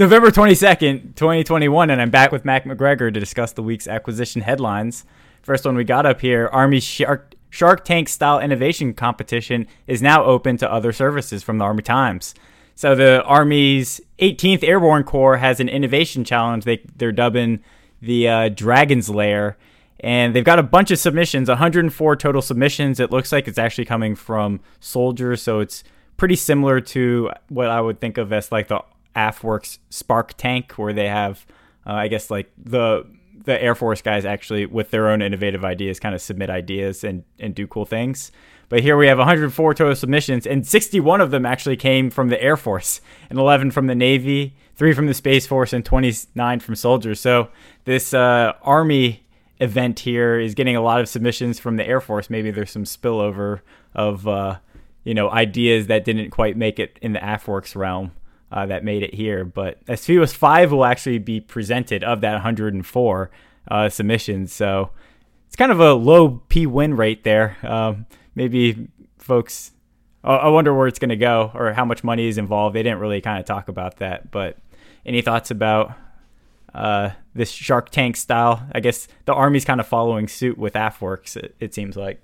November 22nd, 2021, and I'm back with Matt McGregor to discuss the week's acquisition headlines. First one we got up here Army Shark, Shark Tank style innovation competition is now open to other services from the Army Times. So, the Army's 18th Airborne Corps has an innovation challenge they, they're dubbing the uh, Dragon's Lair. And they've got a bunch of submissions, 104 total submissions. It looks like it's actually coming from soldiers, so it's pretty similar to what I would think of as like the AFWERX Spark Tank, where they have, uh, I guess, like the the Air Force guys actually with their own innovative ideas kind of submit ideas and and do cool things. But here we have 104 total submissions, and 61 of them actually came from the Air Force, and 11 from the Navy, three from the Space Force, and 29 from soldiers. So this uh, Army event here is getting a lot of submissions from the Air Force. Maybe there's some spillover of uh, you know ideas that didn't quite make it in the AFWERX realm uh, that made it here. But as few as five will actually be presented of that 104 uh, submissions. So it's kind of a low P win rate there. Um, maybe folks, I wonder where it's going to go or how much money is involved. They didn't really kind of talk about that. But any thoughts about uh, this Shark Tank style? I guess the Army's kind of following suit with AFWERX, it, it seems like.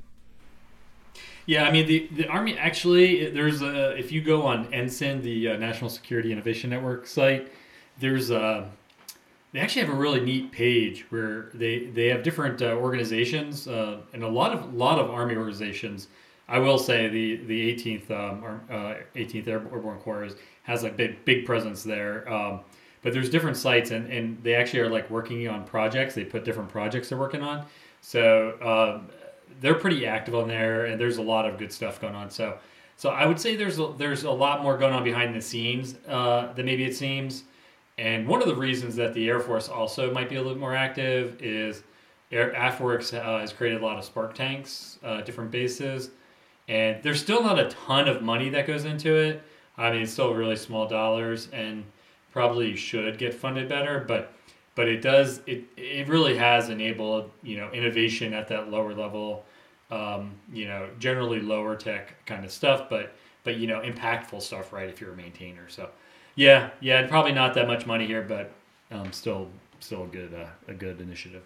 Yeah, I mean the the army actually there's a if you go on NSIN, the uh, National Security Innovation Network site, there's a they actually have a really neat page where they they have different uh, organizations uh, and a lot of lot of army organizations. I will say the the 18th um, 18th uh, Airborne Corps has a big big presence there. Um, but there's different sites and, and they actually are like working on projects. They put different projects they're working on. So um, they're pretty active on there, and there's a lot of good stuff going on. So, so I would say there's a, there's a lot more going on behind the scenes uh, than maybe it seems. And one of the reasons that the Air Force also might be a little more active is Air, AFWERX uh, has created a lot of spark tanks, uh, different bases, and there's still not a ton of money that goes into it. I mean, it's still really small dollars, and probably should get funded better, but but it does it it really has enabled you know innovation at that lower level um, you know generally lower tech kind of stuff but but you know impactful stuff right if you're a maintainer. So yeah yeah probably not that much money here but um, still still a good uh, a good initiative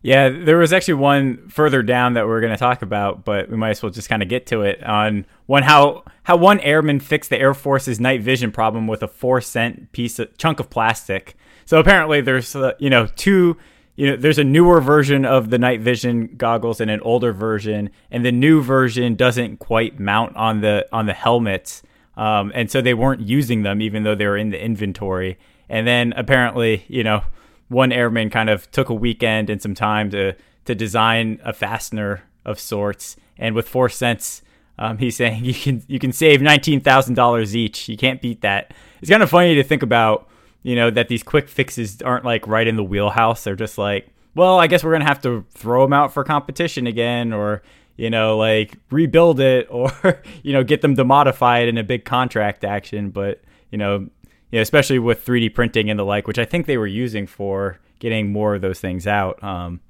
yeah, there was actually one further down that we are going to talk about, but we might as well just kind of get to it on one how how one airman fixed the Air Force's night vision problem with a four cent piece of chunk of plastic. So apparently, there's uh, you know two you know there's a newer version of the night vision goggles and an older version, and the new version doesn't quite mount on the on the helmets, um, and so they weren't using them even though they were in the inventory. And then apparently, you know one airman kind of took a weekend and some time to to design a fastener of sorts. And with four cents, um, he's saying you can you can save nineteen thousand dollars each. You can't beat that. It's kind of funny to think about, you know, that these quick fixes aren't like right in the wheelhouse. They're just like, well, I guess we're gonna have to throw them out for competition again, or you know, like rebuild it, or you know, get them to modify it in a big contract action. But you know, you know, especially with 3D printing and the like, which I think they were using for getting more of those things out. Um,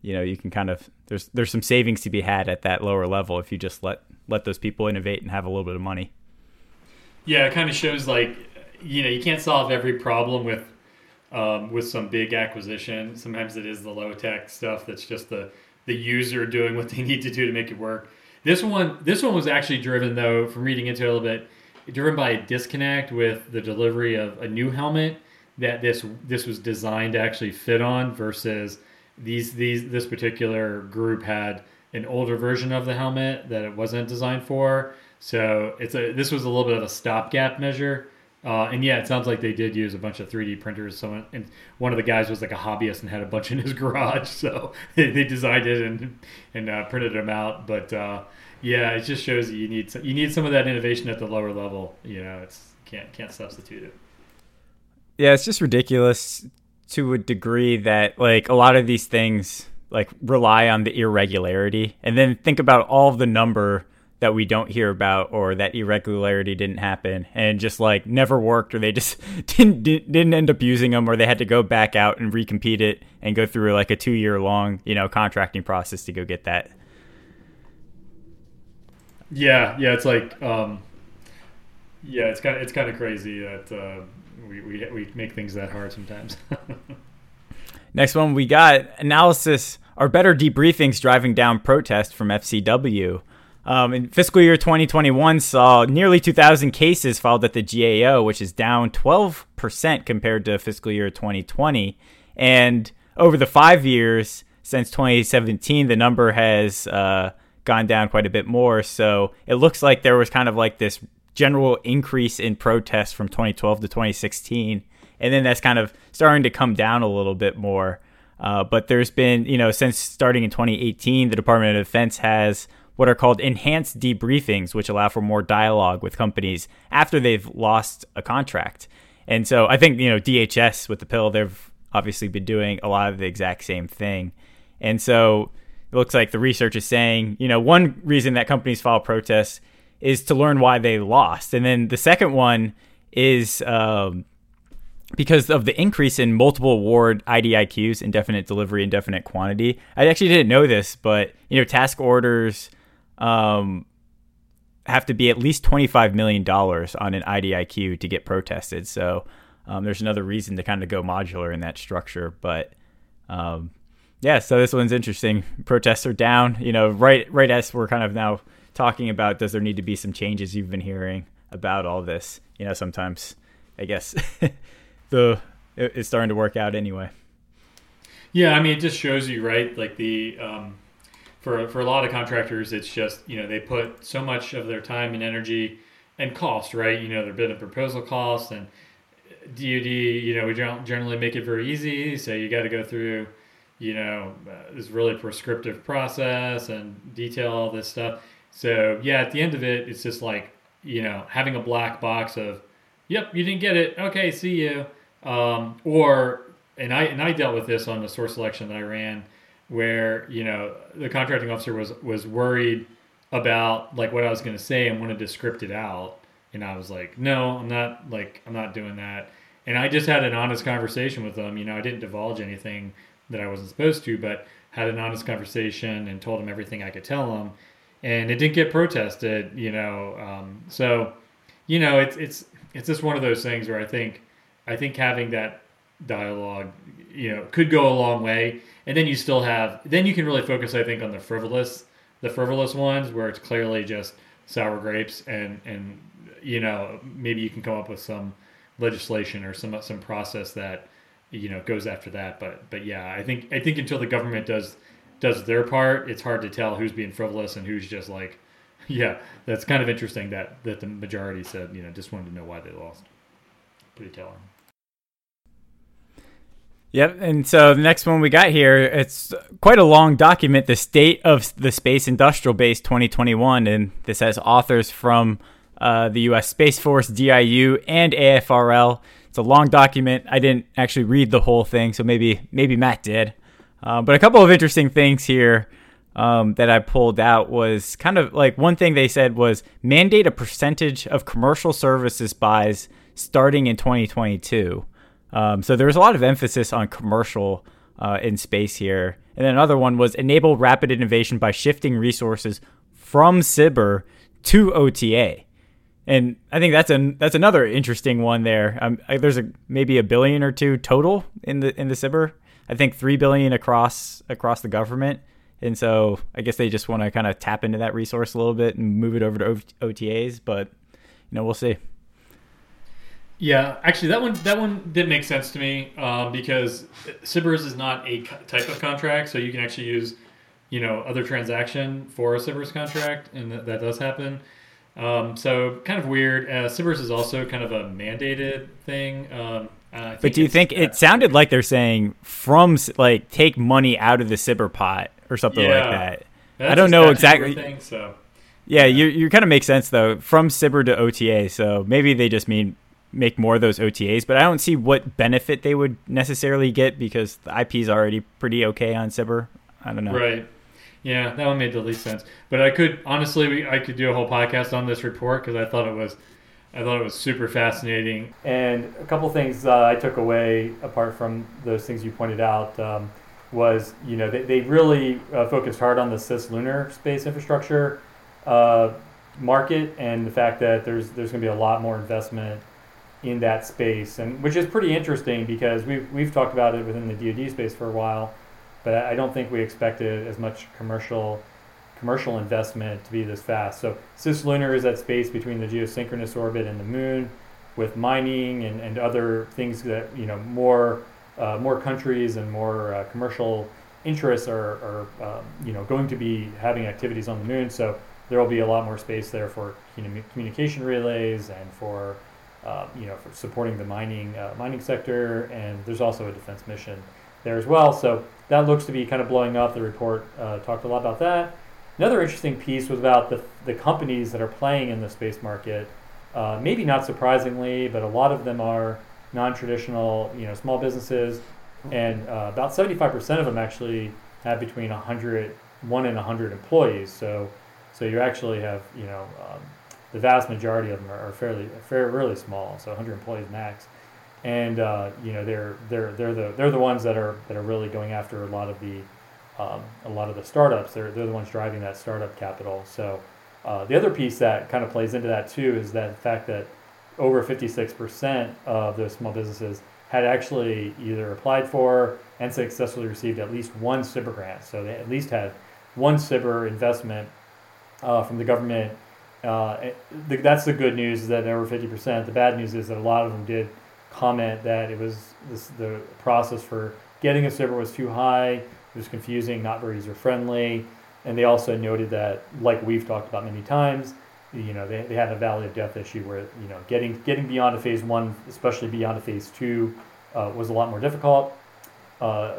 you know, you can kind of there's there's some savings to be had at that lower level if you just let let those people innovate and have a little bit of money. Yeah, it kind of shows like you know you can't solve every problem with um, with some big acquisition. Sometimes it is the low tech stuff that's just the the user doing what they need to do to make it work. This one this one was actually driven though from reading into it a little bit driven by a disconnect with the delivery of a new helmet that this this was designed to actually fit on versus these these this particular group had an older version of the helmet that it wasn't designed for. So it's a this was a little bit of a stopgap measure. Uh, and yeah, it sounds like they did use a bunch of 3D printers. Someone and one of the guys was like a hobbyist and had a bunch in his garage, so they, designed it and and uh, printed them out. But uh, yeah, it just shows you need some, you need some of that innovation at the lower level. You know, it's can't can't substitute it. Yeah, it's just ridiculous to a degree that like a lot of these things like rely on the irregularity, and then think about all the number that we don't hear about or that irregularity didn't happen and just like never worked or they just didn't didn't end up using them or they had to go back out and recompete it and go through like a 2 year long, you know, contracting process to go get that. Yeah, yeah, it's like um, Yeah, it's kind of it's kind of crazy that uh, we, we we make things that hard sometimes. Next one we got analysis are better debriefings driving down protest from FCW. Um, in fiscal year 2021 saw nearly 2,000 cases filed at the GAO, which is down 12% compared to fiscal year 2020. And over the five years since 2017, the number has uh, gone down quite a bit more. So it looks like there was kind of like this general increase in protests from 2012 to 2016. And then that's kind of starting to come down a little bit more. Uh, but there's been, you know, since starting in 2018, the Department of Defense has what are called enhanced debriefings, which allow for more dialogue with companies after they've lost a contract. And so I think, you know, DHS with the PIL, they've obviously been doing a lot of the exact same thing. And so it looks like the research is saying, you know, one reason that companies file protests is to learn why they lost. And then the second one is um, because of the increase in multiple award IDIQs, indefinite delivery, indefinite quantity. I actually didn't know this, but you know, task orders um, have to be at least $25 million on an IDIQ to get protested. So um, there's another reason to kind of go modular in that structure. But um, yeah, so this one's interesting. Protests are down. You know, right right as we're kind of now talking about, does there need to be some changes? You've been hearing about all this. You know, sometimes I guess the it's starting to work out anyway. Yeah, I mean, it just shows you, right? Like the um, for for a lot of contractors, it's just you know they put so much of their time and energy and cost, right? You know, their bid and proposal costs and DoD. You know, we don't generally make it very easy, so you got to go through, you know, uh, this really prescriptive process and detail all this stuff. So yeah, at the end of it, it's just like you know having a black box of, yep, you didn't get it. Okay, see you. Um, or and I and I dealt with this on the source selection that I ran where you know the contracting officer was was worried about like what I was going to say and wanted to script it out, and I was like, no, I'm not like I'm not doing that. And I just had an honest conversation with them. You know, I didn't divulge anything that I wasn't supposed to, but had an honest conversation and told them everything I could tell them, and it didn't get protested. You know, um, so you know it's it's it's just one of those things where I think I think having that dialogue, you know, could go a long way and then you still have then you can really focus i think on the frivolous the frivolous ones where it's clearly just sour grapes and and you know maybe you can come up with some legislation or some some process that you know goes after that but but yeah i think i think until the government does does their part it's hard to tell who's being frivolous and who's just like yeah that's kind of interesting that that the majority said you know just wanted to know why they lost pretty telling Yep. And so the next one we got here, it's quite a long document, the State of the Space Industrial Base 2021. And this has authors from uh, the U.S. Space Force, DIU, and AFRL. It's a long document. I didn't actually read the whole thing, so maybe maybe Matt did. Uh, but a couple of interesting things here um, that I pulled out was kind of like one thing they said was mandate a percentage of commercial services buys starting in 2022. Um, so there was a lot of emphasis on commercial uh, in space here. And then another one was enable rapid innovation by shifting resources from SBIR to OTA. And I think that's an that's another interesting one there. Um, there's a maybe a billion or two total in the in the SBIR. I think three billion across across the government. And so I guess they just want to kind of tap into that resource a little bit and move it over to OTAs. But you know, we'll see. Yeah, actually, that one that one did make sense to me um, because SBIRs is not a type of contract, so you can actually use, you know, other transaction for a SBIRs contract, and that, that does happen. Um, so kind of weird. Uh, SBIRs is also kind of a mandated thing. Um, but do you think it sounded like they're saying from like take money out of the SBIR pot or something yeah, like that? I don't know exactly. Thing, so. Yeah, you you kind of make sense though. From SBIR to OTA, so maybe they just mean make more of those OTAs, but I don't see what benefit they would necessarily get because the IP is already pretty okay on SBIR. I don't know. Right. Yeah, that one made the least sense. But I could honestly, we, I could do a whole podcast on this report because I thought it was, I thought it was super fascinating. And a couple things uh, I took away apart from those things you pointed out um, was, you know, they, they really uh, focused hard on the cislunar space infrastructure. Uh, market and the fact that there's there's going to be a lot more investment in that space, and which is pretty interesting because we've we've talked about it within the DoD space for a while, but I don't think we expected as much commercial commercial investment to be this fast. So cislunar is that space between the geosynchronous orbit and the moon, with mining and, and other things that you know more uh, more countries and more uh, commercial interests are, are um, you know going to be having activities on the moon. So there will be a lot more space there for communication relays and for uh, you know for supporting the mining uh, mining sector. And there's also a defense mission there as well. So that looks to be kind of blowing up. The report uh, talked a lot about that. Another interesting piece was about the, the companies that are playing in the space market. Uh, maybe not surprisingly, but a lot of them are non-traditional, you know, small businesses, and uh, about 75% of them actually have between 100, one and 100 employees. So, so you actually have, you know, um, the vast majority of them are, are fairly, fairly, really small. So 100 employees max, and uh, you know, they're they're they're the they're the ones that are that are really going after a lot of the um, a lot of the startups. They're, they're the ones driving that startup capital. So uh, the other piece that kind of plays into that too is that the fact that over 56% of those small businesses had actually either applied for and successfully received at least one SBIR grant. So they at least had one SBIR investment uh, from the government. Uh, the, that's the good news is that over 50%. The bad news is that a lot of them did comment that it was this, the process for getting a SBIR was too high it was confusing, not very user friendly. And they also noted that, like we've talked about many times, you know, they, they had a valley of death issue where, you know, getting getting beyond a phase one, especially beyond a phase two, uh, was a lot more difficult. Uh,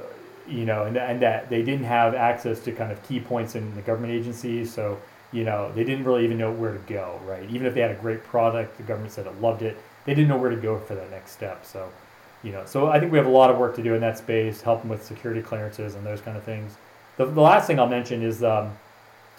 you know, and, and that they didn't have access to kind of key points in the government agencies. So, you know, they didn't really even know where to go, right? Even if they had a great product, the government said it loved it, they didn't know where to go for that next step. So, you know, so I think we have a lot of work to do in that space, helping with security clearances and those kind of things. The, the last thing I'll mention is, um,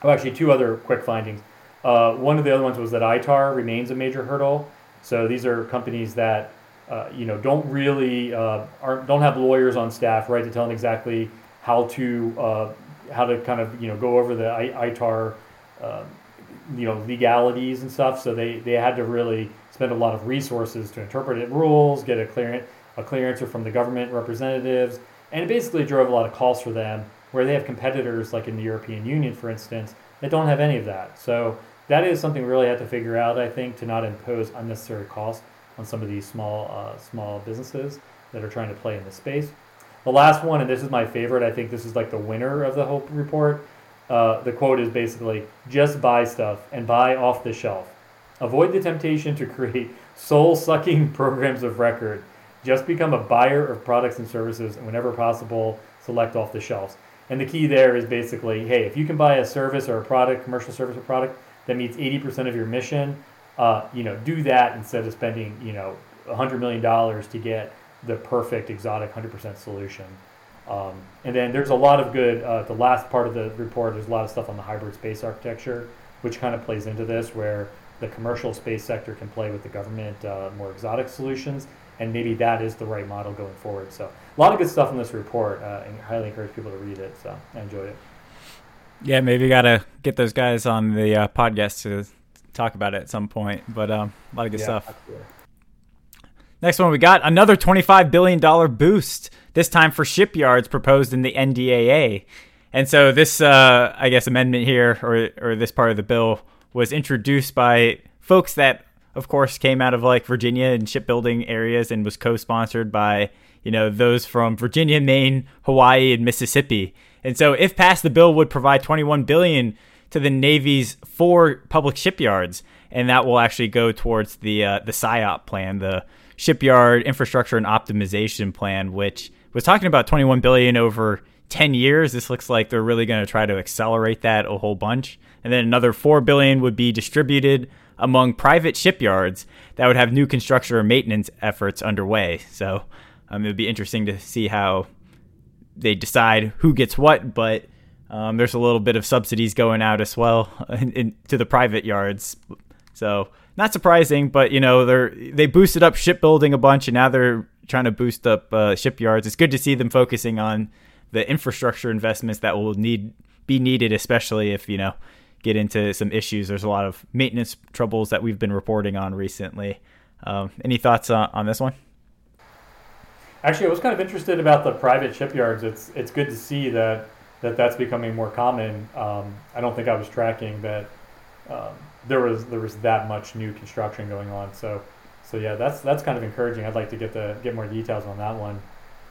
oh, actually, two other quick findings. Uh, one of the other ones was that ITAR remains a major hurdle. So these are companies that, uh, you know, don't really uh, aren't, don't have lawyers on staff, right, to tell them exactly how to uh, how to kind of you know go over the ITAR, um, you know, legalities and stuff. So they they had to really spend a lot of resources to interpret it rules, get a clearance a clear answer from the government representatives, and it basically drove a lot of costs for them, where they have competitors like in the European Union, for instance, that don't have any of that. So that is something we really have to figure out, I think, to not impose unnecessary costs on some of these small uh, small businesses that are trying to play in the space. The last one, and this is my favorite, I think this is like the winner of the Hope report. Uh, the quote is basically just buy stuff and buy off the shelf. Avoid the temptation to create soul sucking programs of record just become a buyer of products and services, and whenever possible, select off the shelves. And the key there is basically, hey, if you can buy a service or a product, commercial service or product that meets 80% of your mission, uh, you know, do that instead of spending, you know, $100 million to get the perfect exotic 100% solution. Um, and then there's a lot of good, uh, the last part of the report, there's a lot of stuff on the hybrid space architecture, which kind of plays into this, where the commercial space sector can play with the government uh, more exotic solutions and maybe that is the right model going forward. So a lot of good stuff in this report, uh, and highly encourage people to read it. So I enjoyed it. Yeah, maybe you got to get those guys on the uh, podcast to talk about it at some point. But um, a lot of good yeah, stuff. Absolutely. Next one, we got another $25 billion boost, this time for shipyards proposed in the NDAA. And so this, uh, I guess, amendment here, or, or this part of the bill, was introduced by folks that of course, came out of like Virginia and shipbuilding areas and was co-sponsored by you know those from Virginia, Maine, Hawaii, and Mississippi. And so, if passed, the bill would provide 21 billion to the Navy's four public shipyards, and that will actually go towards the uh, the SIOP plan, the Shipyard Infrastructure and Optimization Plan, which was talking about 21 billion over 10 years. This looks like they're really going to try to accelerate that a whole bunch. And then another 4 billion would be distributed among private shipyards that would have new construction or maintenance efforts underway. So um, it would be interesting to see how they decide who gets what, but um, there's a little bit of subsidies going out as well in, in, to the private yards. So not surprising, but you know they're they boosted up shipbuilding a bunch, and now they're trying to boost up uh, shipyards. It's good to see them focusing on the infrastructure investments that will need be needed, especially if you know get into some issues. There's a lot of maintenance troubles that we've been reporting on recently. Um, any thoughts on, on this one? Actually, I was kind of interested about the private shipyards. It's it's good to see that that that's becoming more common. Um, I don't think I was tracking that um, there was there was that much new construction going on. So so yeah, that's that's kind of encouraging. I'd like to get the get more details on that one.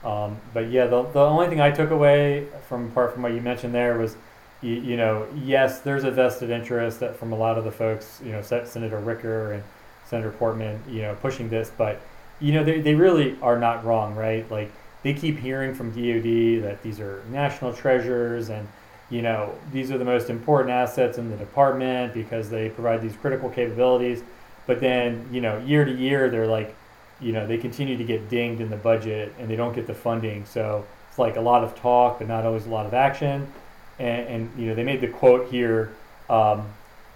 Um, but yeah, the, the only thing I took away from apart from what you mentioned there was, you, you know, yes, there's a vested interest that from a lot of the folks, you know, Senator Wicker and Senator Portman, you know, pushing this, but you know, they, they really are not wrong, right? Like they keep hearing from DoD that these are national treasures and you know these are the most important assets in the department because they provide these critical capabilities. But then you know year to year they're like, you know, they continue to get dinged in the budget and they don't get the funding. So it's like a lot of talk but not always a lot of action. And, and you know they made the quote here. Um,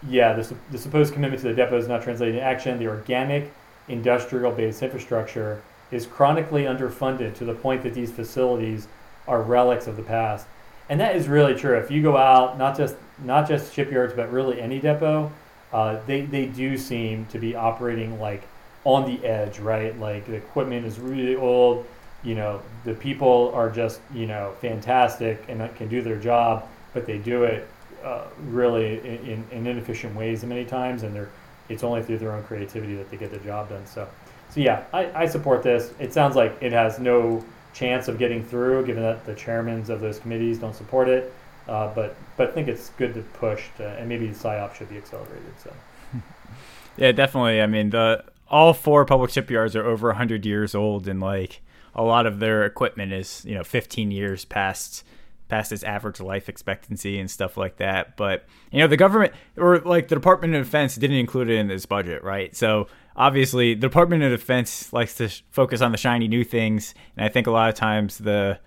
yeah, the, the supposed commitment to the depot is not translated into action. The organic industrial based infrastructure is chronically underfunded to the point that these facilities are relics of the past. And that is really true. If you go out, not just not just shipyards, but really any depot, uh, they they do seem to be operating like on the edge, right? Like the equipment is really old. You know, the people are just you know fantastic and can do their job, but they do it uh, really in, in inefficient ways many times, and they're it's only through their own creativity that they get the job done. So, so yeah, I, I support this. It sounds like it has no chance of getting through, given that the chairmans of those committees don't support it. Uh, but but I think it's good to push, to, and maybe the SIOP should be accelerated. So. yeah, definitely. I mean, the all four public shipyards are over 100 years old, and like a lot of their equipment is you know 15 years past past its average life expectancy and stuff like that. But you know, the government or like the Department of Defense didn't include it in this budget, right? So obviously, the Department of Defense likes to sh- focus on the shiny new things, and I think a lot of times the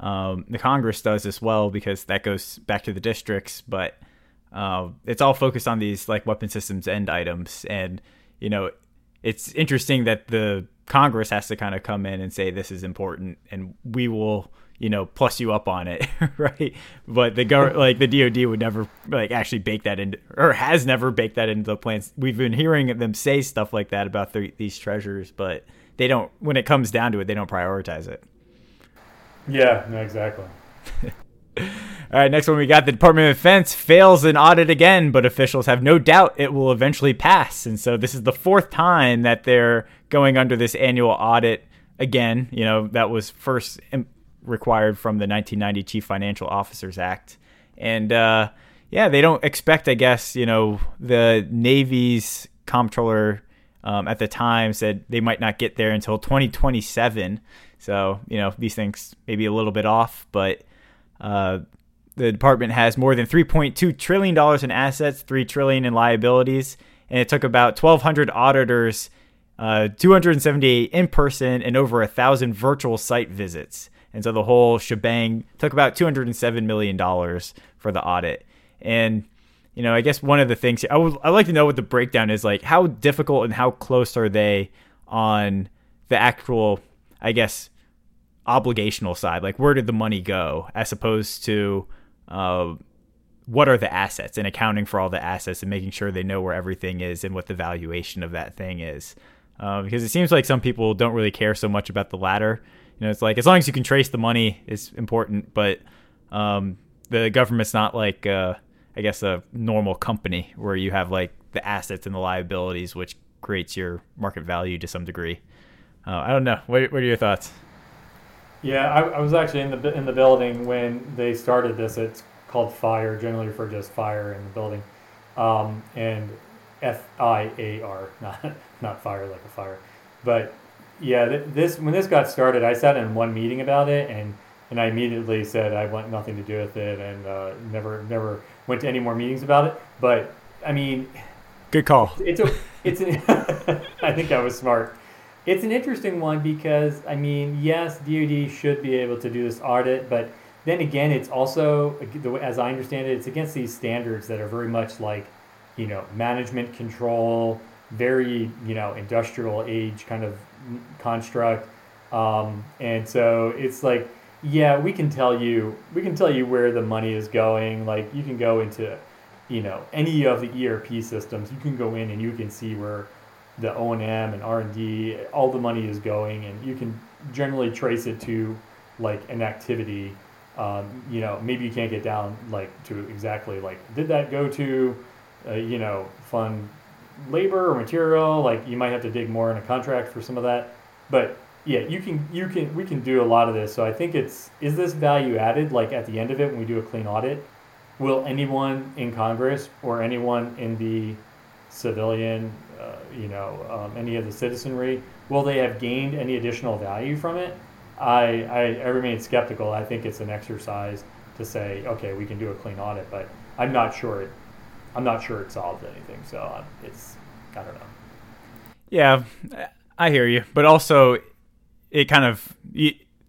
um, the Congress does as well because that goes back to the districts. But uh, it's all focused on these like weapon systems end items, and you know, it's interesting that the Congress has to kind of come in and say this is important, and we will you know, plus you up on it, right? But the government, like the DoD, would never like actually bake that into, or has never baked that into the plans. We've been hearing them say stuff like that about the, these treasures, but they don't. When it comes down to it, they don't prioritize it. Yeah, no, exactly. All right, next one we got the Department of Defense fails an audit again, but officials have no doubt it will eventually pass. And so this is the fourth time that they're going under this annual audit again. You know, that was first required from the 1990 Chief Financial Officers Act. And uh, yeah, they don't expect, I guess, you know, the Navy's comptroller um, at the time said they might not get there until 2027. So, you know, these things may be a little bit off, but uh, the department has more than 3.2 trillion dollars in assets, 3 trillion in liabilities, and it took about 1,200 auditors, uh, 278 in person, and over a thousand virtual site visits. And so the whole shebang took about $207 million for the audit. And, you know, I guess one of the things I would I'd like to know what the breakdown is like. How difficult and how close are they on the actual, I guess, obligational side? Like, where did the money go as opposed to, uh, what are the assets and accounting for all the assets and making sure they know where everything is and what the valuation of that thing is. Uh, because it seems like some people don't really care so much about the latter you know, it's like as long as you can trace the money is important, but um, the government's not like uh, I guess a normal company where you have like the assets and the liabilities, which creates your market value to some degree. Uh, I don't know. What, what are your thoughts? Yeah, I, I, was actually in the in the building when they started this. It's called Fire, generally referred to as Fire in the building, um, and F I A R, not not fire like a fire, but yeah, this when this got started, I sat in one meeting about it, and and I immediately said I want nothing to do with it, and uh, never never went to any more meetings about it. But I mean, good call. It's a it's an, I think I was smart. It's an interesting one because I mean, yes, DoD should be able to do this audit, but then again, it's also as I understand it, it's against these standards that are very much like, you know, management control, very you know industrial age kind of construct. Um, and so it's like, yeah, we can tell you, we can tell you where the money is going. Like you can go into, you know, any of the ERP systems, you can go in and you can see where the O and M and R and D, all the money is going, and you can generally trace it to like an activity. Um, you know, maybe you can't get down like to exactly like did that go to, uh, you know, fund labor or material? Like you might have to dig more in a contract for some of that, but yeah, you can you can we can do a lot of this. So I think it's is this value added? Like at the end of it, when we do a clean audit, will anyone in Congress or anyone in the civilian, uh, you know, um, any of the citizenry, will they have gained any additional value from it? I, I, I remain skeptical. I think it's an exercise to say, okay, we can do a clean audit, but I'm not sure it, I'm not sure it solved anything. So it's, I don't know. Yeah, I hear you, but also it kind of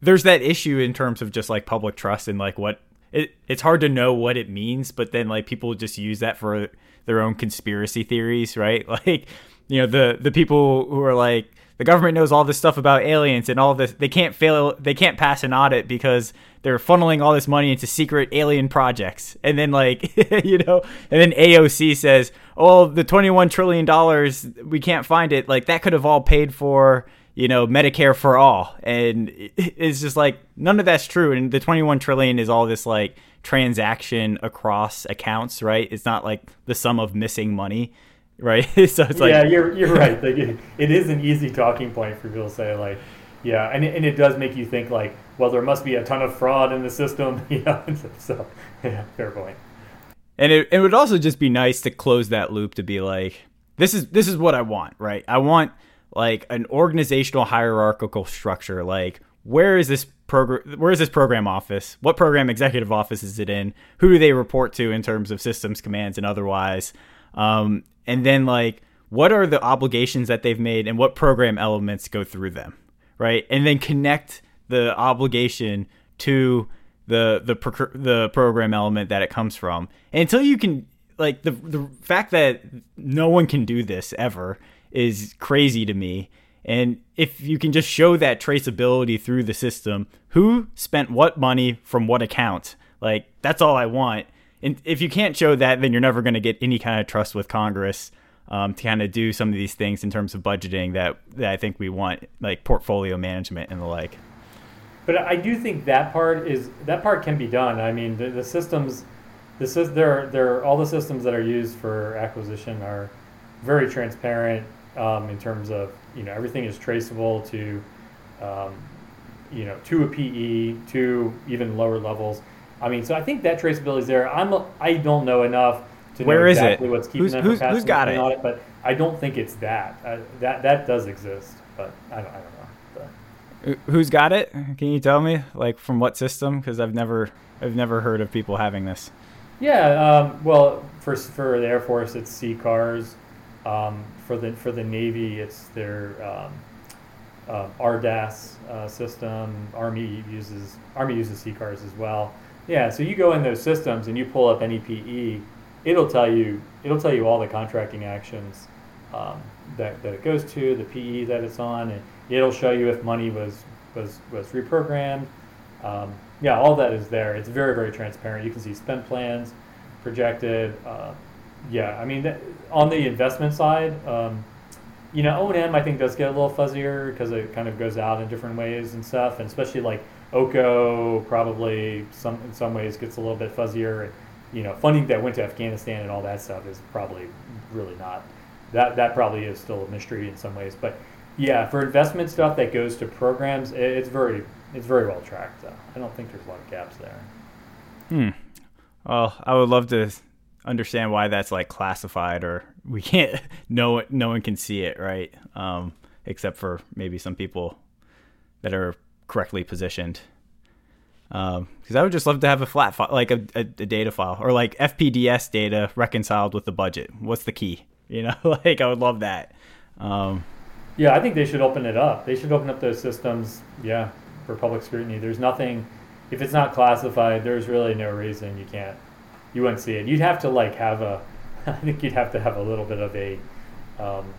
there's that issue in terms of just like public trust and like what it it's hard to know what it means, but then like people just use that for their own conspiracy theories, right? Like, you know, the the people who are like the government knows all this stuff about aliens and all this they can't fail they can't pass an audit because they're funneling all this money into secret alien projects. And then like, you know, and then AOC says, "Oh, the 21 trillion dollars, we can't find it. Like that could have all paid for you know medicare for all and it's just like none of that's true and the 21 trillion is all this like transaction across accounts right it's not like the sum of missing money right? So it's like yeah you're, you're right. Like it, it is an easy talking point for people to say like yeah and it, and it does make you think like well there must be a ton of fraud in the system you know? So yeah fair point. point and it, it would also just be nice to close that loop to be like this is this is what i want right? I want like an organizational hierarchical structure. Like where is this program where is this program office? What program executive office is it in? Who do they report to in terms of systems commands and otherwise? Um, and then like what are the obligations that they've made and what program elements go through them right and then connect the obligation to the the the program element that it comes from and until you can like the the fact that no one can do this ever is crazy to me. And if you can just show that traceability through the system, who spent what money from what account, like that's all I want. And if you can't show that, then you're never going to get any kind of trust with Congress um, to kind of do some of these things in terms of budgeting that, that I think we want, like portfolio management and the like. But I do think that part is that part can be done. I mean, the, the systems, is there. There, all the systems that are used for acquisition are very transparent um, in terms of you know everything is traceable to um, you know to a PE to even lower levels. I mean, so I think that traceability is there. I'm I don't know enough to Where know exactly what's keeping who's, them who's, from passing who's got it? it? but I don't think it's that. Uh, that that does exist, but I don't I don't know. But. Who's got it? Can you tell me, like from what system? Because I've never I've never heard of people having this. Yeah, um, well, for for the Air Force, it's CCARS. Um, for the for the Navy, it's their um, uh, RDAS uh, system. Army uses Army uses CCARS as well. Yeah, so you go in those systems and you pull up any PE, it'll tell you it'll tell you all the contracting actions um, that, that it goes to, the PE that it's on, and it'll show you if money was was was reprogrammed. Um, yeah, all that is there. It's very very transparent. You can see spend plans, projected. Uh, yeah, I mean, on the investment side, um, you know, O and M I think does get a little fuzzier because it kind of goes out in different ways and stuff, and especially like OCO probably some in some ways gets a little bit fuzzier. And, You know, funding that went to Afghanistan and all that stuff is probably really not that that probably is still a mystery in some ways. But yeah, for investment stuff that goes to programs, it's very it's very well tracked. Though. I don't think there's a lot of gaps there. Hmm. Well, I would love to understand why that's like classified or we can't no no one can see it right? Um, except for maybe some people that are correctly positioned. Because um, I would just love to have a flat file like a, a, a, data file or like FPDS data reconciled with the budget. What's the key? You know like I would love that. Um, yeah I think they should open it up. They should open up those systems yeah for public scrutiny. There's nothing if it's not classified there's really no reason you can't you wouldn't see it. You'd have to like have a, I think you'd have to have a little bit of a, um,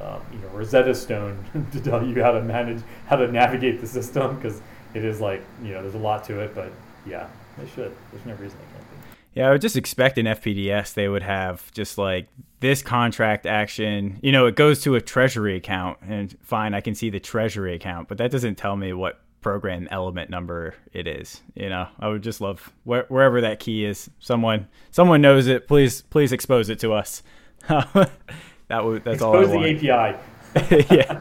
um, you know, Rosetta Stone to tell you how to manage, how to navigate the system because it is like, you know, there's a lot to it. But yeah, they should. There's no reason they can't be. Yeah, I would just expect in FPDS they would have just like this contract action. You know, it goes to a treasury account, and fine, I can see the treasury account, but that doesn't tell me what program element number it is. You know, I would just love where, wherever that key is. Someone, someone knows it. Please, please expose it to us. that would that's Expose all I the. API. yeah.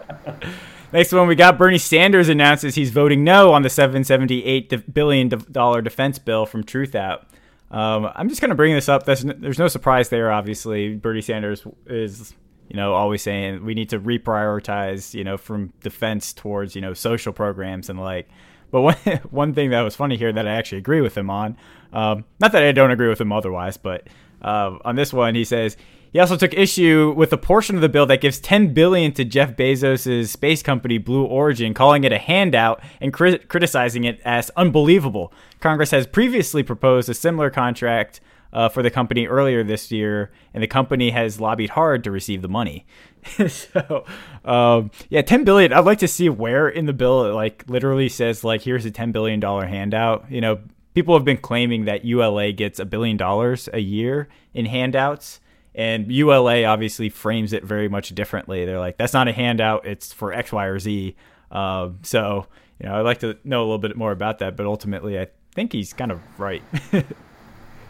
Next one we got Bernie Sanders announces he's voting no on the 778 billion dollar defense bill from Truthout. Um, I'm just going to bring this up. There's no, there's no surprise there. Obviously, Bernie Sanders is you know always saying we need to reprioritize you know from defense towards you know social programs and like. But one one thing that was funny here that I actually agree with him on, um, not that I don't agree with him otherwise, but uh, on this one he says he also took issue with a portion of the bill that gives 10 billion to Jeff Bezos' space company Blue Origin, calling it a handout and crit- criticizing it as unbelievable. Congress has previously proposed a similar contract uh, for the company earlier this year, and the company has lobbied hard to receive the money. so, um, yeah, 10 billion. I'd like to see where in the bill it like literally says like here's a 10 billion dollar handout. You know, people have been claiming that ULA gets a billion dollars a year in handouts and ULA obviously frames it very much differently. They're like, that's not a handout; it's for X, Y, or Z. Um, so, you know, I'd like to know a little bit more about that. But ultimately, I think he's kind of right.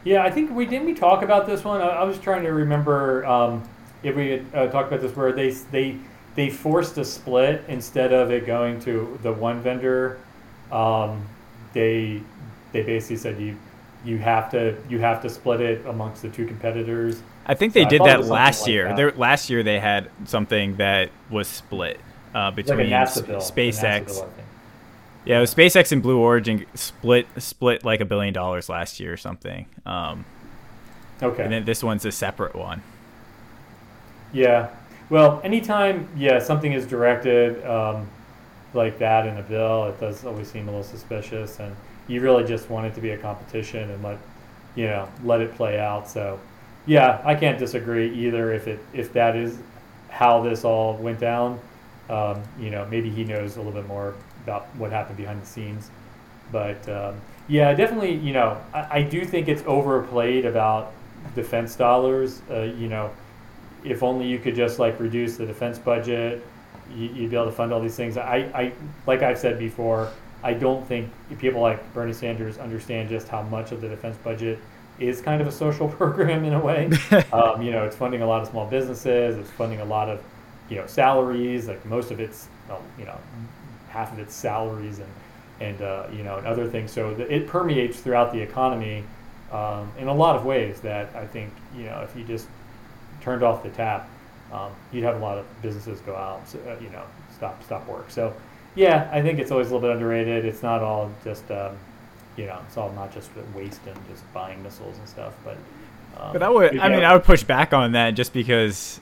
yeah, I think we didn't we talk about this one. I, I was trying to remember um, if we had uh, talked about this where they they they forced a split instead of it going to the one vendor. Um, they they basically said you you have to you have to split it amongst the two competitors. I think they so did that last year. Like that. last year they had something that was split uh, between like SpaceX. Bill, yeah, it was SpaceX and Blue Origin split split like a billion dollars last year or something. Um, okay. And then this one's a separate one. Yeah. Well, anytime yeah something is directed um, like that in a bill, it does always seem a little suspicious, and you really just want it to be a competition and let you know let it play out. So yeah, I can't disagree either. If it if that is how this all went down, um, you know, maybe he knows a little bit more about what happened behind the scenes. But um, yeah, definitely, you know, I, I, do think it's overplayed about defense dollars. Uh, you know, if only you could just like reduce the defense budget, you, would be able to fund all these things. I, I, like I've said before, I don't think people like Bernie Sanders understand just how much of the defense budget is kind of a social program in a way. um, you know, it's funding a lot of small businesses. It's funding a lot of, you know, salaries. Like most of it's, well, you know, half of it's salaries and and uh, you know and other things. So the, it permeates throughout the economy um, in a lot of ways that I think you know if you just turned off the tap, um, you'd have a lot of businesses go out. So, uh, you know, stop stop work. So yeah, I think it's always a little bit underrated. It's not all just um, you know, it's all not just waste and just buying missiles and stuff, but. Um, but that would, I mean, I would push back on that just because,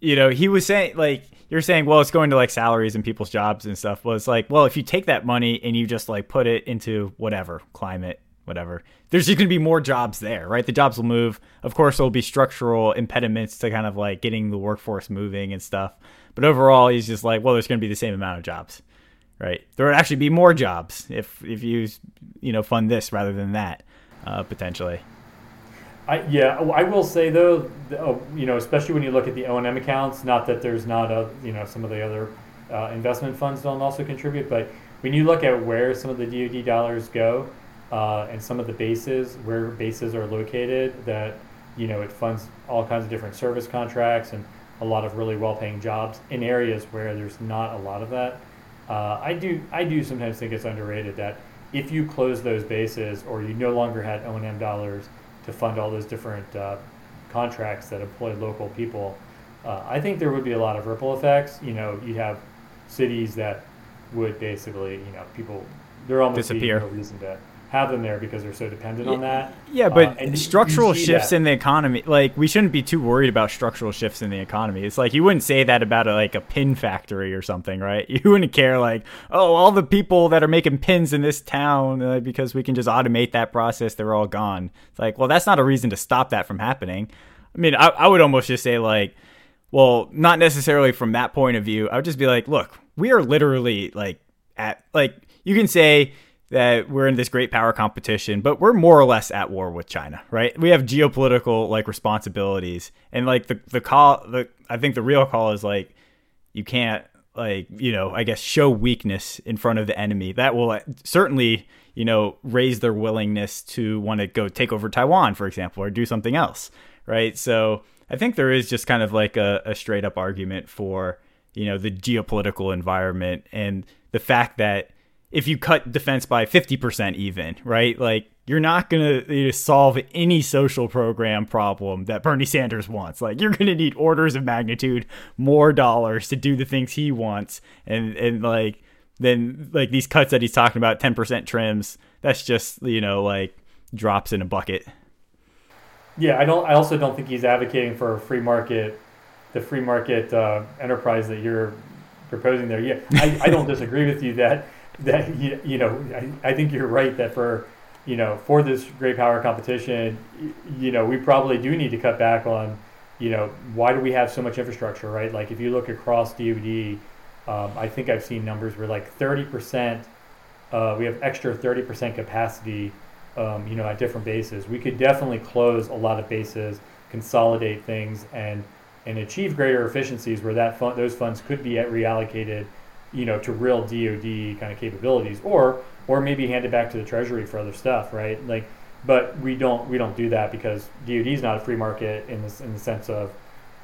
you know, he was saying like you're saying, well, it's going to like salaries and people's jobs and stuff. Well, it's like, well, if you take that money and you just like put it into whatever climate, whatever, there's just going to be more jobs there, right? The jobs will move. Of course, there'll be structural impediments to kind of like getting the workforce moving and stuff. But overall, he's just like, well, there's going to be the same amount of jobs right? There would actually be more jobs if if you you know fund this rather than that uh, potentially. I, yeah, I will say though, uh, you know, especially when you look at the O and M accounts. Not that there's not a you know some of the other uh, investment funds don't also contribute, but when you look at where some of the DoD dollars go uh, and some of the bases where bases are located, that you know it funds all kinds of different service contracts and a lot of really well-paying jobs in areas where there's not a lot of that. Uh, I do I do sometimes think it's underrated that if you close those bases or you no longer had O and M dollars to fund all those different uh, contracts that employ local people, uh, I think there would be a lot of ripple effects. You know, you'd have cities that would basically, you know, people there almost disappear. no reason to have them there because they're so dependent on that. Yeah, but uh, structural shifts that. in the economy, like we shouldn't be too worried about structural shifts in the economy. It's like you wouldn't say that about a, like a pin factory or something, right? You wouldn't care like, oh, all the people that are making pins in this town uh, because we can just automate that process, they're all gone. It's like, well, that's not a reason to stop that from happening. I mean, I, I would almost just say like, well, not necessarily from that point of view. I would just be like, look, we are literally like at like you can say that we're in this great power competition, but we're more or less at war with China, right? We have geopolitical like responsibilities, and like the the call, the I think the real call is like you can't like you know I guess show weakness in front of the enemy. That will uh, certainly you know raise their willingness to want to go take over Taiwan, for example, or do something else, right? So I think there is just kind of like a, a straight up argument for you know the geopolitical environment and the fact that if you cut defense by 50% even, right? Like you're not going to solve any social program problem that Bernie Sanders wants. Like you're going to need orders of magnitude more dollars to do the things he wants and and like then like these cuts that he's talking about 10% trims, that's just, you know, like drops in a bucket. Yeah, I don't I also don't think he's advocating for a free market the free market uh, enterprise that you're proposing there. Yeah, I, I don't disagree with you that that you, you know I, I think you're right that for you know for this great power competition you know we probably do need to cut back on you know why do we have so much infrastructure right? Like if you look across DoD um, I think I've seen numbers where like 30 percent uh, we have extra 30 percent capacity um, you know at different bases. We could definitely close a lot of bases consolidate things and and achieve greater efficiencies where that those funds could be reallocated you know, to real DoD kind of capabilities, or or maybe hand it back to the Treasury for other stuff, right? Like, but we don't we don't do that because DoD is not a free market in this in the sense of,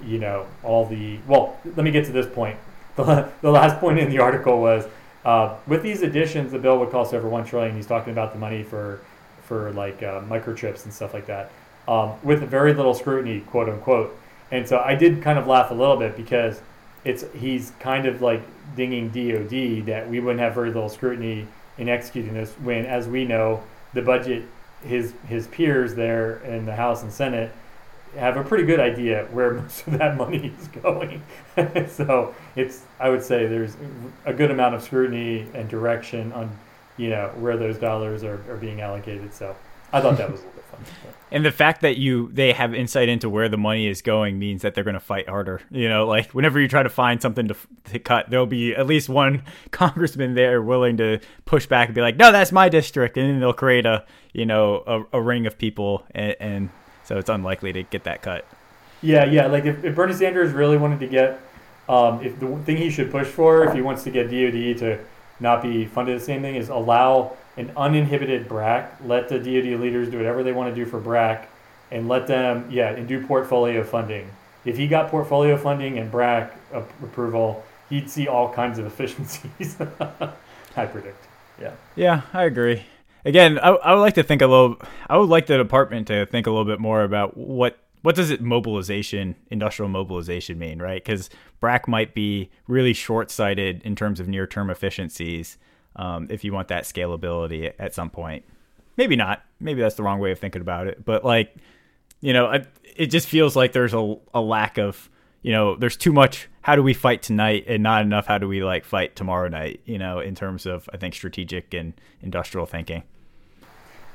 you know, all the well. Let me get to this point. The, the last point in the article was uh, with these additions, the bill would cost over one trillion. He's talking about the money for for like uh, microchips and stuff like that, um, with very little scrutiny, quote unquote. And so I did kind of laugh a little bit because it's he's kind of like dinging DOD that we wouldn't have very little scrutiny in executing this when, as we know, the budget his his peers there in the House and Senate have a pretty good idea where most of that money is going. so it's I would say there's a good amount of scrutiny and direction on you know where those dollars are, are being allocated. So I thought that was fun. And the fact that you they have insight into where the money is going means that they're going to fight harder. You know, like whenever you try to find something to, to cut, there'll be at least one congressman there willing to push back and be like, "No, that's my district," and then they'll create a you know a, a ring of people, and, and, so it's unlikely to get that cut. Yeah, yeah. Like if, if Bernie Sanders really wanted to get, um, if the thing he should push for, if he wants to get DoD to not be funded the same thing, is allow an uninhibited BRAC. Let the DoD leaders do whatever they want to do for BRAC, and let them, yeah, and do portfolio funding. If he got portfolio funding and BRAC approval, he'd see all kinds of efficiencies. I predict. Yeah. Yeah, I agree. Again, I, I would like to think a little. I would like the department to think a little bit more about what what does it mobilization, industrial mobilization mean, right? Because BRAC might be really short sighted in terms of near term efficiencies um, if you want that scalability at some point. Maybe not. Maybe that's the wrong way of thinking about it. But like, you know, it just feels like there's a, a lack of, you know, there's too much. How do we fight tonight, and not enough. How do we like fight tomorrow night? You know, in terms of I think strategic and industrial thinking.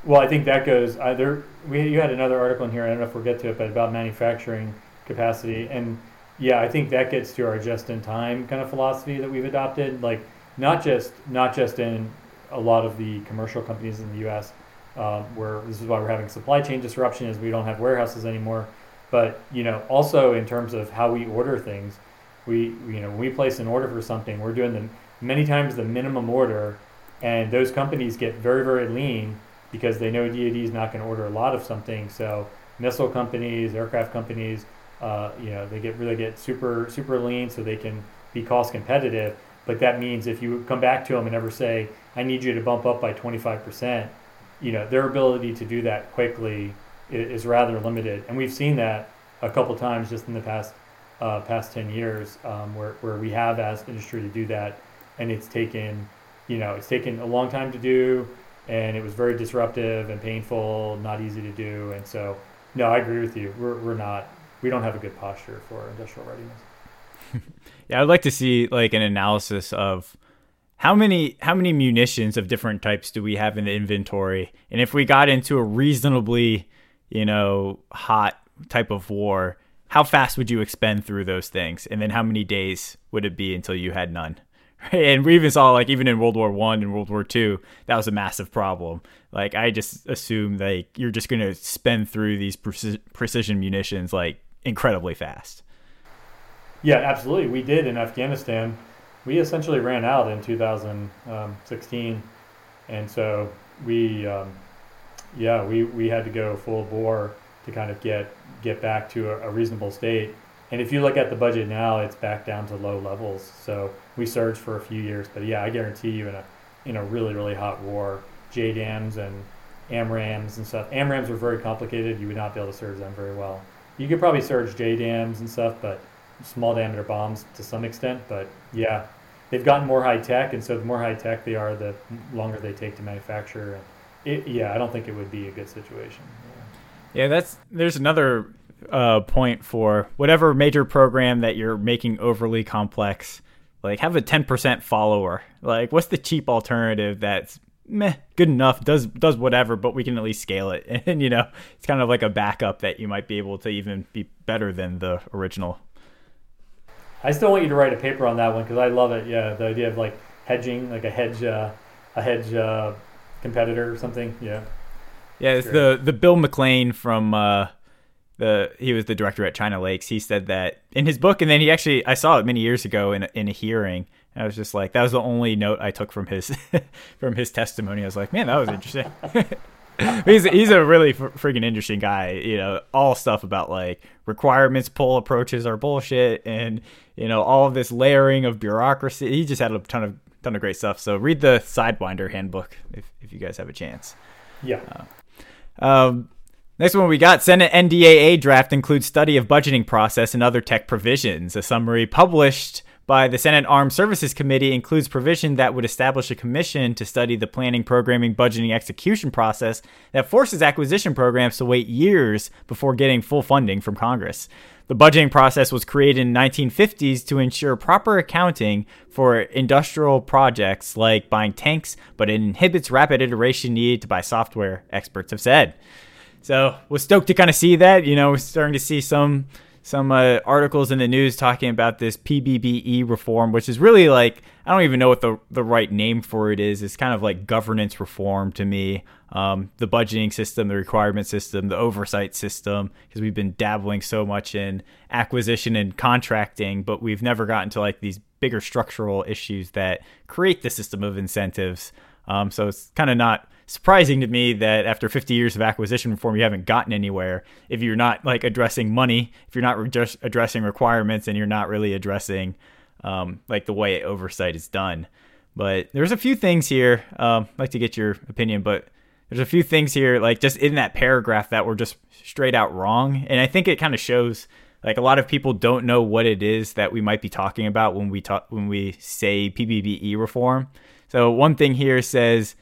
Well, I think that goes. either. we you had another article in here. I don't know if we'll get to it, but about manufacturing capacity, and yeah, I think that gets to our just-in-time kind of philosophy that we've adopted. Like not just not just in a lot of the commercial companies in the U.S. Um, where this is why we're having supply chain disruption is we don't have warehouses anymore, but you know also in terms of how we order things, we you know when we place an order for something, we're doing the many times the minimum order, and those companies get very very lean because they know DoD is not going to order a lot of something. So missile companies, aircraft companies, uh, you know they get really get super super lean so they can be cost competitive but that means if you come back to them and ever say, I need you to bump up by 25%, you know, their ability to do that quickly is, is rather limited. And we've seen that a couple times just in the past uh, past 10 years um, where, where we have asked industry to do that. And it's taken, you know, it's taken a long time to do and it was very disruptive and painful, not easy to do. And so, no, I agree with you. We're, we're not, we don't have a good posture for industrial readiness. yeah, I'd like to see like an analysis of how many how many munitions of different types do we have in the inventory, and if we got into a reasonably, you know, hot type of war, how fast would you expend through those things, and then how many days would it be until you had none? And we even saw like even in World War One and World War Two, that was a massive problem. Like I just assume like you're just gonna spend through these precision munitions like incredibly fast. Yeah, absolutely. We did in Afghanistan. We essentially ran out in 2016, and so we, um, yeah, we, we had to go full bore to kind of get get back to a, a reasonable state. And if you look at the budget now, it's back down to low levels. So we surged for a few years, but yeah, I guarantee you, in a in a really really hot war, JDAMs and AMRAAMs and stuff. AMRAAMs are very complicated. You would not be able to surge them very well. You could probably surge JDAMs and stuff, but small diameter bombs to some extent. But yeah, they've gotten more high tech, and so the more high tech they are, the longer they take to manufacture. And it, yeah, I don't think it would be a good situation. Yeah, yeah that's there's another uh, point for whatever major program that you're making overly complex. Like have a 10% follower. Like what's the cheap alternative that's meh, good enough, does does whatever, but we can at least scale it. And you know, it's kind of like a backup that you might be able to even be better than the original. I still want you to write a paper on that one because I love it. Yeah, the idea of like hedging, like a hedge, uh, a hedge uh, competitor or something. Yeah. Yeah, it's sure. the the Bill McLean from uh, the he was the director at China Lakes. He said that in his book, and then he actually I saw it many years ago in a, in a hearing. I was just like, that was the only note I took from his from his testimony. I was like, man, that was interesting. he's he's a really fr- freaking interesting guy. You know, all stuff about like requirements pull approaches are bullshit, and you know all of this layering of bureaucracy. He just had a ton of ton of great stuff. So read the Sidewinder handbook if if you guys have a chance. Yeah. Uh, um, Next one we got Senate NDAA draft includes study of budgeting process and other tech provisions. A summary published by the Senate Armed Services Committee includes provision that would establish a commission to study the planning, programming, budgeting, execution process that forces acquisition programs to wait years before getting full funding from Congress. The budgeting process was created in the 1950s to ensure proper accounting for industrial projects like buying tanks, but it inhibits rapid iteration needed to buy software, experts have said. So was stoked to kind of see that. You know, we're starting to see some some uh, articles in the news talking about this PPBE reform, which is really like I don't even know what the the right name for it is. It's kind of like governance reform to me. Um, the budgeting system, the requirement system, the oversight system, because we've been dabbling so much in acquisition and contracting, but we've never gotten to like these bigger structural issues that create the system of incentives. Um, so it's kind of not surprising to me that after 50 years of acquisition reform, you haven't gotten anywhere. If you're not like addressing money, if you're not just addressing requirements, and you're not really addressing um, like the way oversight is done. But there's a few things here. Um, I'd like to get your opinion, but there's a few things here, like just in that paragraph, that were just straight out wrong. And I think it kind of shows like a lot of people don't know what it is that we might be talking about when we talk when we say PPBE reform. So one thing here says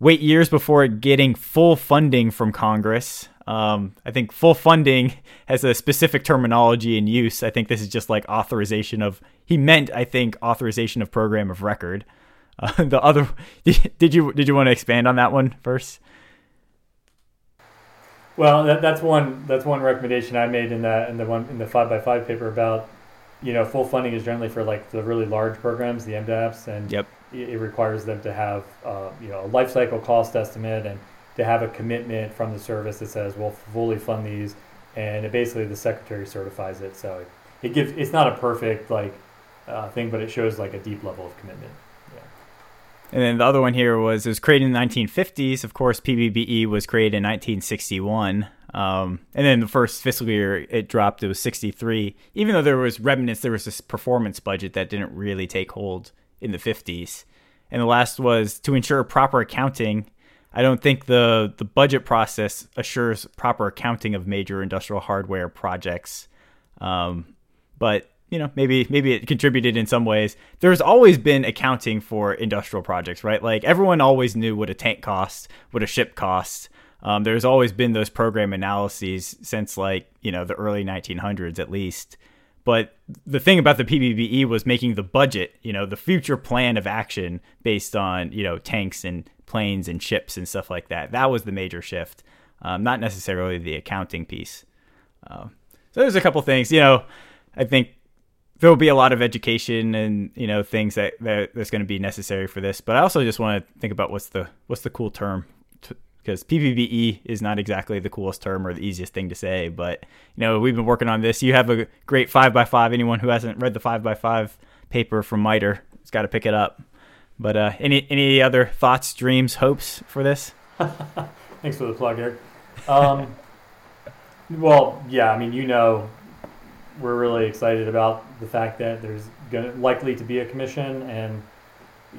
wait years before getting full funding from Congress. Um, I think full funding has a specific terminology in use. I think this is just like authorization of. He meant, I think, authorization of program of record. Uh, the other, did you did you want to expand on that one first? Well, that, that's one that's one recommendation I made in that in the one in the five by five paper about, you know, full funding is generally for like the really large programs, the MDAPs, and yep it requires them to have uh, you know a life cycle cost estimate and to have a commitment from the service that says we'll fully fund these, and basically the secretary certifies it. So it, it gives it's not a perfect like uh, thing, but it shows like a deep level of commitment. Yeah. And then the other one here was it was created in the 1950s. Of course, PPBE was created in 1961. Um, and then the first fiscal year it dropped, it was 63. Even though there was remnants, there was this performance budget that didn't really take hold in the 50s. And the last was to ensure proper accounting. I don't think the, the budget process assures proper accounting of major industrial hardware projects. Um, but you know, maybe maybe it contributed in some ways. There's always been accounting for industrial projects, right? Like everyone always knew what a tank costs, what a ship costs. Um, there's always been those program analyses since like you know the early 1900s at least. But the thing about the PPBE was making the budget, you know, the future plan of action based on, you know, tanks and planes and ships and stuff like that. That was the major shift, um, not necessarily the accounting piece. Uh, so there's a couple things, you know, I think there will be a lot of education and you know things that, that that's going to be necessary for this. But I also just want to think about what's the what's the cool term because PPBE is not exactly the coolest term or the easiest thing to say. But you know we've been working on this. You have a great five by five. Anyone who hasn't read the five by five paper from MITRE has got to pick it up. But uh, any any other thoughts, dreams, hopes for this? Thanks for the plug, Eric. Um, well, yeah, I mean, you know, we're really excited about the fact that there's going likely to be a commission, and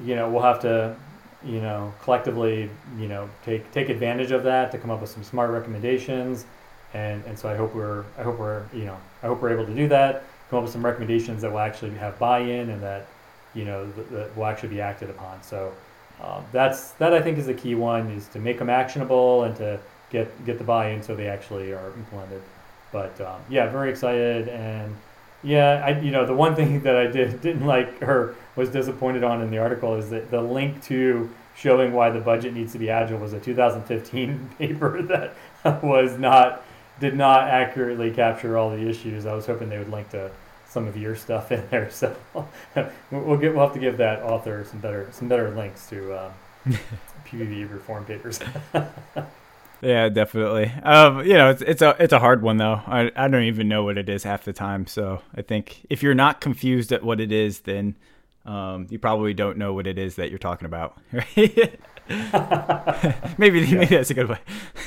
you know, we'll have to, you know, collectively, you know, take take advantage of that to come up with some smart recommendations, and and so I hope we're I hope we're you know I hope we're able to do that, come up with some recommendations that will actually have buy-in and that you know that, that will actually be acted upon. So. Um, that's that I think is the key one is to make them actionable and to get get the buy-in so they actually are implemented. But um, yeah, very excited and yeah, I you know the one thing that I did didn't like or was disappointed on in the article is that the link to showing why the budget needs to be agile was a 2015 paper that was not did not accurately capture all the issues. I was hoping they would link to some of your stuff in there. So we'll get we'll have to give that author some better some better links to uh, reform papers. Yeah, definitely. Um, you know, it's it's a it's a hard one though. I I don't even know what it is half the time. So I think if you're not confused at what it is, then um, you probably don't know what it is that you're talking about. Right? maybe maybe that's a good way.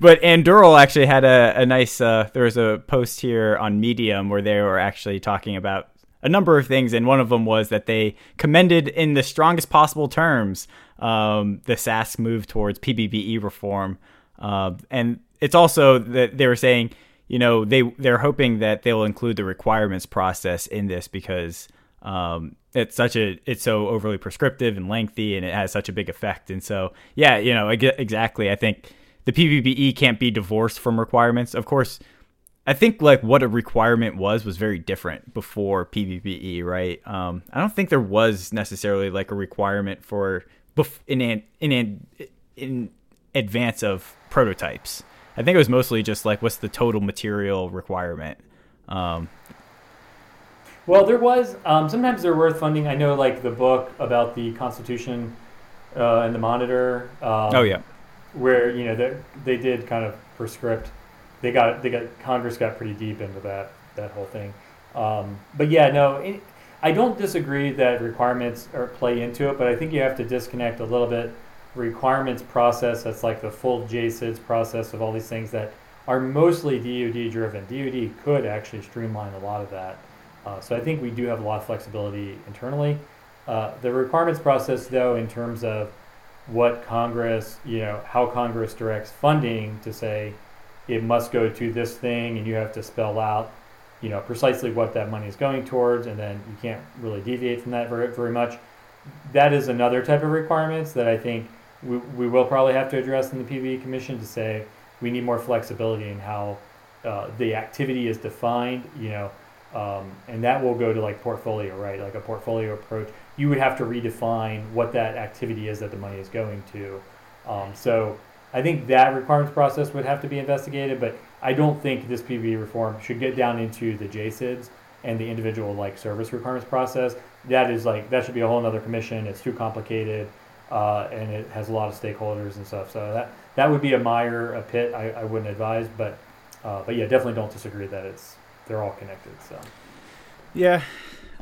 but Anduril actually had a, a nice. Uh, there was a post here on Medium where they were actually talking about a number of things, and one of them was that they commended in the strongest possible terms um, the SASC move towards PPBE reform, uh, and it's also that they were saying, you know, they they're hoping that they'll include the requirements process in this because um, it's such a it's so overly prescriptive and lengthy, and it has such a big effect. And so, yeah, you know, exactly. I think the PPBE can't be divorced from requirements. Of course, I think like what a requirement was was very different before PPBE, right? Um, I don't think there was necessarily like a requirement for in an, in an, in advance of prototypes. I think it was mostly just like what's the total material requirement. Um, well, there was um, sometimes they're worth funding. I know like the book about the Constitution uh, and the Monitor. Um, oh yeah, where you know they they did kind of prescript. They got they got Congress got pretty deep into that that whole thing. Um, but yeah, no, I don't disagree that requirements are, play into it, but I think you have to disconnect a little bit requirements process that's like the full JCIDS process of all these things that are mostly DoD driven. DoD could actually streamline a lot of that. Uh, so I think we do have a lot of flexibility internally. Uh, the requirements process, though, in terms of what Congress, you know, how Congress directs funding to say it must go to this thing and you have to spell out, you know, precisely what that money is going towards and then you can't really deviate from that very, very much. That is another type of requirements that I think we, we will probably have to address in the PBE Commission to say we need more flexibility in how uh, the activity is defined, you know, um, and that will go to like portfolio, right? Like a portfolio approach you would have to redefine what that activity is that the money is going to. Um, so I think that requirements process would have to be investigated, but I don't think this PBE reform should get down into the JCIDS and the individual like service requirements process. That is like that should be a whole other commission. It's too complicated, uh, and it has a lot of stakeholders and stuff. So that that would be a mire, a pit. I, I wouldn't advise, but uh, but yeah, definitely don't disagree that it's they're all connected. So yeah,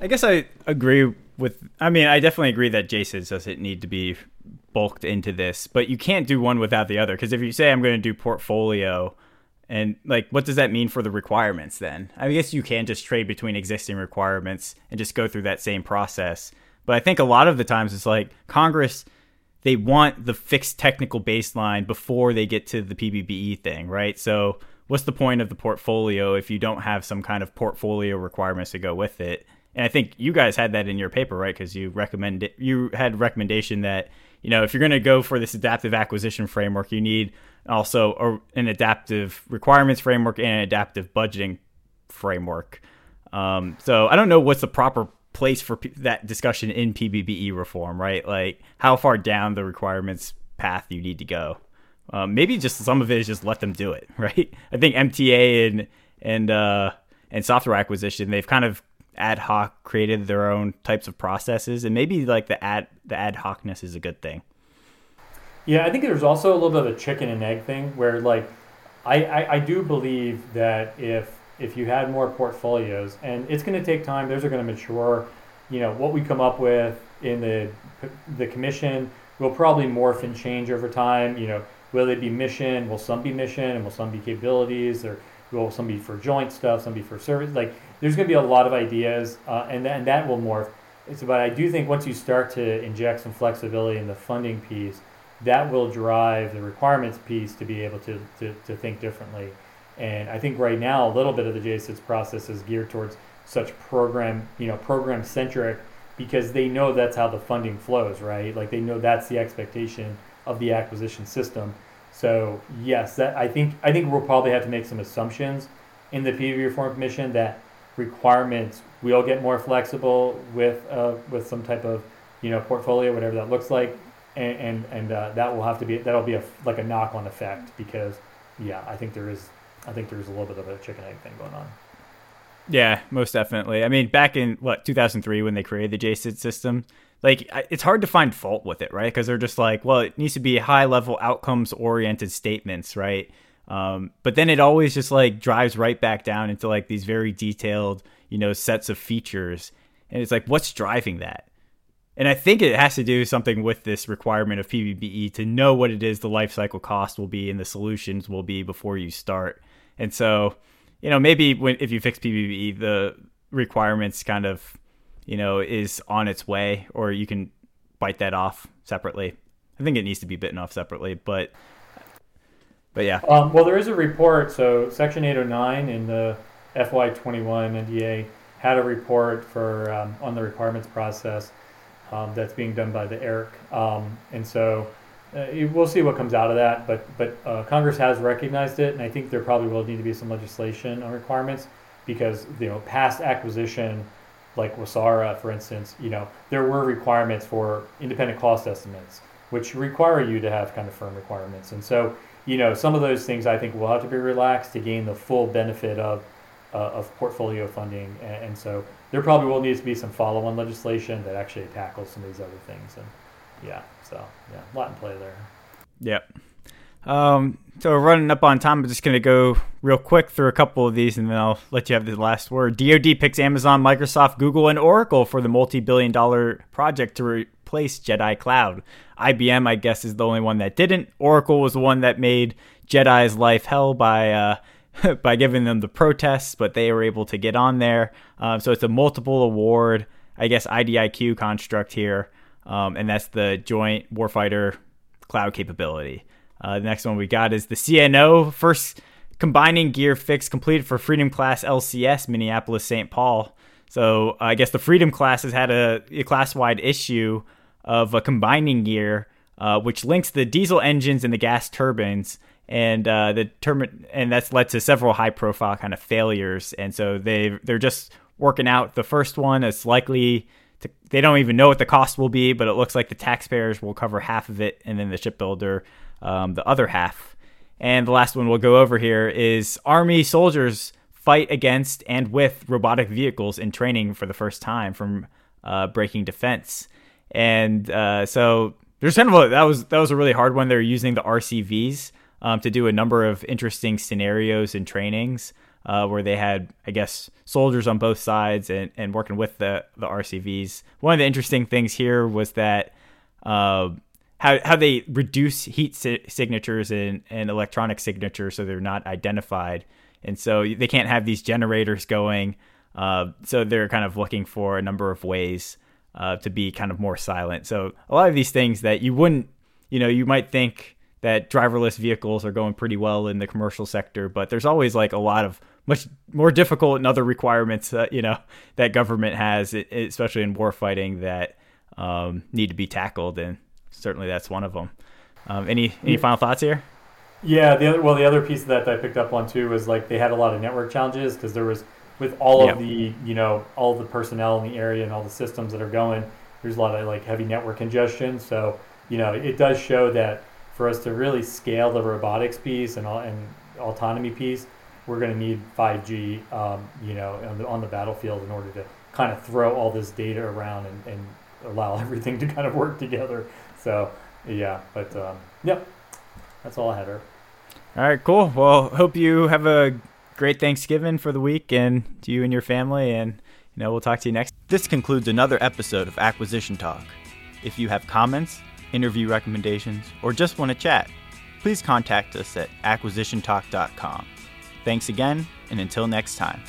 I guess I agree with I mean, I definitely agree that JCIDS doesn't need to be bulked into this, but you can't do one without the other. Because if you say I'm going to do portfolio, and like, what does that mean for the requirements then? I guess you can just trade between existing requirements and just go through that same process. But I think a lot of the times it's like Congress, they want the fixed technical baseline before they get to the PPBE thing, right? So what's the point of the portfolio if you don't have some kind of portfolio requirements to go with it? and I think you guys had that in your paper, right? Because you recommend you had recommendation that you know if you're going to go for this adaptive acquisition framework, you need also a, an adaptive requirements framework and an adaptive budgeting framework. Um, so I don't know what's the proper place for P- that discussion in PPBE reform, right? Like how far down the requirements path you need to go. Um, maybe just some of it is just let them do it, right? I think MTA and and uh, and software acquisition they've kind of ad hoc created their own types of processes, and maybe like the ad the ad hocness is a good thing. Yeah, I think there's also a little bit of a chicken and egg thing where like I, I, I do believe that if if you had more portfolios and it's going to take time, those are going to mature. You know what we come up with in the the commission will probably morph and change over time. You know, will they be mission? Will some be mission? And will some be capabilities? Or will some be for joint stuff? Some be for service? Like, there's going to be a lot of ideas, uh, and and that will morph. It's but I do think once you start to inject some flexibility in the funding piece, that will drive the requirements piece to be able to, to, to think differently. And I think right now a little bit of the JCIDS process is geared towards such program, you know, program centric because they know that's how the funding flows, right? Like they know that's the expectation of the acquisition system. So yes, that I think I think we'll probably have to make some assumptions in the PV Reform Commission that requirements will get more flexible with uh, with some type of you know portfolio, whatever that looks like, and and, and uh, that will have to be that'll be a like a knock on effect because yeah, I think there is I think there's a little bit of a chicken egg thing going on. Yeah, most definitely. I mean, back in what 2003 when they created the JSID system, like it's hard to find fault with it, right? Because they're just like, well, it needs to be high level outcomes oriented statements, right? Um, but then it always just like drives right back down into like these very detailed, you know, sets of features, and it's like, what's driving that? And I think it has to do something with this requirement of PPBE to know what it is the life cycle cost will be and the solutions will be before you start. And so you know, maybe when if you fix PBB, the requirements kind of, you know, is on its way, or you can bite that off separately. I think it needs to be bitten off separately, but but yeah. Um, well, there is a report. So Section 809 in the FY21 NDA had a report for um, on the requirements process um, that's being done by the ERIC, um, and so uh, we'll see what comes out of that, but but uh, Congress has recognized it, and I think there probably will need to be some legislation on requirements because you know past acquisition, like WSARA, for instance, you know there were requirements for independent cost estimates, which require you to have kind of firm requirements, and so you know some of those things I think will have to be relaxed to gain the full benefit of uh, of portfolio funding, and, and so there probably will need to be some follow-on legislation that actually tackles some of these other things, and yeah. So yeah, a lot in play there. Yep. Um, so running up on time. I'm just gonna go real quick through a couple of these, and then I'll let you have the last word. DoD picks Amazon, Microsoft, Google, and Oracle for the multi-billion-dollar project to replace Jedi Cloud. IBM, I guess, is the only one that didn't. Oracle was the one that made Jedi's life hell by uh, by giving them the protests, but they were able to get on there. Um, so it's a multiple award, I guess, IDIQ construct here um, and that's the Joint Warfighter Cloud capability. Uh, the next one we got is the CNO first combining gear fix completed for Freedom Class LCS Minneapolis St. Paul. So I guess the Freedom class has had a, a class-wide issue of a combining gear, uh, which links the diesel engines and the gas turbines, and uh, the turbine, and that's led to several high-profile kind of failures. And so they they're just working out the first one. It's likely to, they don't even know what the cost will be, but it looks like the taxpayers will cover half of it, and then the shipbuilder um, the other half. And the last one we'll go over here is Army soldiers fight against and with robotic vehicles in training for the first time from uh, breaking defense. And uh, so there's kind of a, that was that was a really hard one. They're using the RCVs um, to do a number of interesting scenarios and trainings uh, where they had, I guess, soldiers on both sides and, and working with the, the RCVs. One of the interesting things here was that uh, how, how they reduce heat si- signatures and, and electronic signatures so they're not identified. And so they can't have these generators going. Uh, so they're kind of looking for a number of ways uh, to be kind of more silent. So a lot of these things that you wouldn't, you know, you might think that driverless vehicles are going pretty well in the commercial sector, but there's always like a lot of much more difficult and other requirements that you know that government has, especially in war fighting, that um, need to be tackled, and certainly that's one of them. Um, any any final thoughts here? Yeah, the other well, the other piece of that, that I picked up on too was like they had a lot of network challenges because there was with all yep. of the you know all the personnel in the area and all the systems that are going. There's a lot of like heavy network congestion, so you know it does show that for us to really scale the robotics piece and all, and autonomy piece, we're going to need 5G, um, you know, on the, on the, battlefield in order to kind of throw all this data around and, and allow everything to kind of work together. So yeah, but um, yep, that's all I had. Her. All right, cool. Well, hope you have a great Thanksgiving for the week and to you and your family. And, you know, we'll talk to you next. This concludes another episode of Acquisition Talk. If you have comments, interview recommendations, or just want to chat, please contact us at acquisitiontalk.com. Thanks again, and until next time.